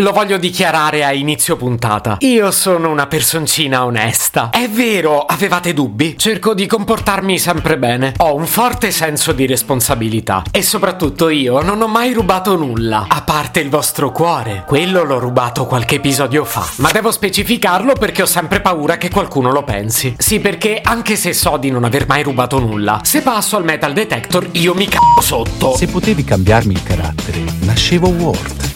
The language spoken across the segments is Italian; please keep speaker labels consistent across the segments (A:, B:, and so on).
A: Lo voglio dichiarare a inizio puntata. Io sono una personcina onesta. È vero, avevate dubbi? Cerco di comportarmi sempre bene. Ho un forte senso di responsabilità. E soprattutto io non ho mai rubato nulla. A parte il vostro cuore. Quello l'ho rubato qualche episodio fa. Ma devo specificarlo perché ho sempre paura che qualcuno lo pensi. Sì, perché anche se so di non aver mai rubato nulla, se passo al metal detector io mi c***o sotto.
B: Se potevi cambiarmi il carattere, nascevo Ward.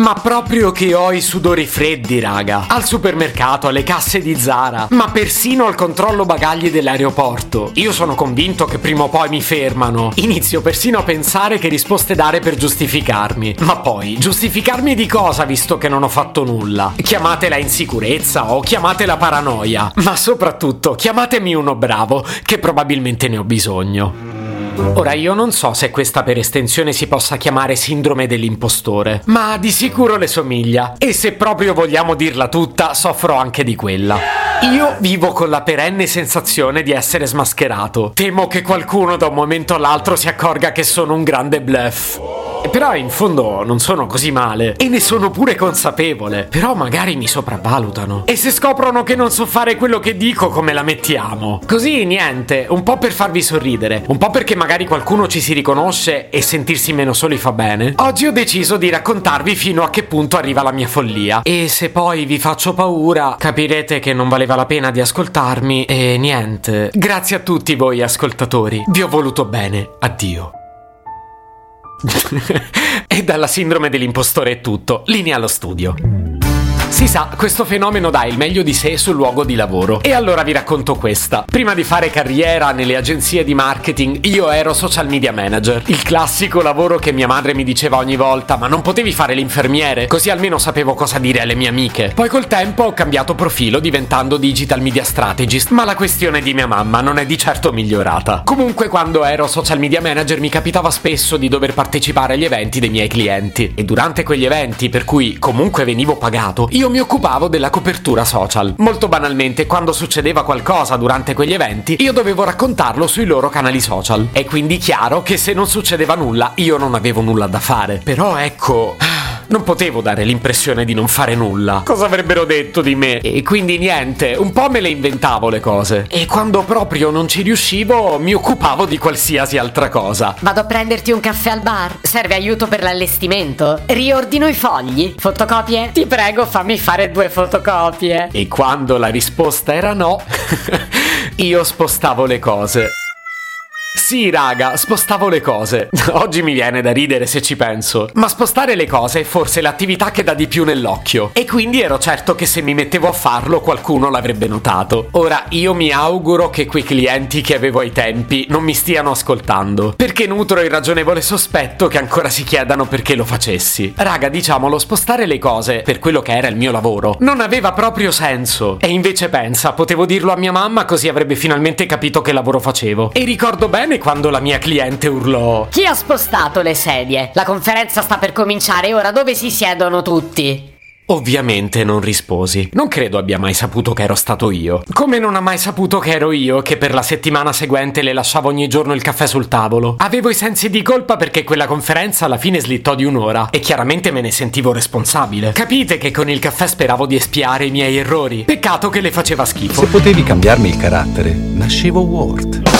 A: Ma proprio che ho i sudori freddi, raga. Al supermercato, alle casse di Zara, ma persino al controllo bagagli dell'aeroporto. Io sono convinto che prima o poi mi fermano. Inizio persino a pensare che risposte dare per giustificarmi. Ma poi, giustificarmi di cosa visto che non ho fatto nulla? Chiamatela insicurezza o chiamatela paranoia. Ma soprattutto, chiamatemi uno bravo, che probabilmente ne ho bisogno. Ora io non so se questa per estensione si possa chiamare sindrome dell'impostore, ma di sicuro le somiglia. E se proprio vogliamo dirla tutta, soffro anche di quella. Io vivo con la perenne sensazione di essere smascherato. Temo che qualcuno da un momento all'altro si accorga che sono un grande bluff. Però in fondo non sono così male e ne sono pure consapevole. Però magari mi sopravvalutano. E se scoprono che non so fare quello che dico, come la mettiamo? Così niente, un po' per farvi sorridere, un po' perché magari qualcuno ci si riconosce e sentirsi meno soli fa bene. Oggi ho deciso di raccontarvi fino a che punto arriva la mia follia. E se poi vi faccio paura, capirete che non valeva la pena di ascoltarmi e niente. Grazie a tutti voi ascoltatori. Vi ho voluto bene. Addio. e dalla sindrome dell'impostore è tutto. Linea allo studio. Si sa, questo fenomeno dà il meglio di sé sul luogo di lavoro. E allora vi racconto questa. Prima di fare carriera nelle agenzie di marketing, io ero social media manager. Il classico lavoro che mia madre mi diceva ogni volta, ma non potevi fare l'infermiere? Così almeno sapevo cosa dire alle mie amiche. Poi col tempo ho cambiato profilo diventando digital media strategist, ma la questione di mia mamma non è di certo migliorata. Comunque quando ero social media manager mi capitava spesso di dover partecipare agli eventi dei miei clienti. E durante quegli eventi, per cui comunque venivo pagato, mi occupavo della copertura social. Molto banalmente, quando succedeva qualcosa durante quegli eventi, io dovevo raccontarlo sui loro canali social. È quindi chiaro che se non succedeva nulla, io non avevo nulla da fare. Però ecco... Non potevo dare l'impressione di non fare nulla. Cosa avrebbero detto di me? E quindi niente, un po' me le inventavo le cose. E quando proprio non ci riuscivo, mi occupavo di qualsiasi altra cosa.
C: Vado a prenderti un caffè al bar? Serve aiuto per l'allestimento? Riordino i fogli? Fotocopie? Ti prego, fammi fare due fotocopie.
A: E quando la risposta era no, io spostavo le cose. Sì, raga, spostavo le cose. Oggi mi viene da ridere se ci penso. Ma spostare le cose è forse l'attività che dà di più nell'occhio. E quindi ero certo che se mi mettevo a farlo qualcuno l'avrebbe notato. Ora, io mi auguro che quei clienti che avevo ai tempi non mi stiano ascoltando. Perché nutro il ragionevole sospetto che ancora si chiedano perché lo facessi. Raga, diciamolo, spostare le cose, per quello che era il mio lavoro, non aveva proprio senso. E invece pensa, potevo dirlo a mia mamma così avrebbe finalmente capito che lavoro facevo. E ricordo bene quando la mia cliente urlò
C: Chi ha spostato le sedie? La conferenza sta per cominciare, ora dove si siedono tutti?
A: Ovviamente non risposi. Non credo abbia mai saputo che ero stato io. Come non ha mai saputo che ero io che per la settimana seguente le lasciavo ogni giorno il caffè sul tavolo. Avevo i sensi di colpa perché quella conferenza alla fine slittò di un'ora e chiaramente me ne sentivo responsabile. Capite che con il caffè speravo di espiare i miei errori. Peccato che le faceva schifo.
B: Se potevi cambiarmi il carattere, nascevo Ward.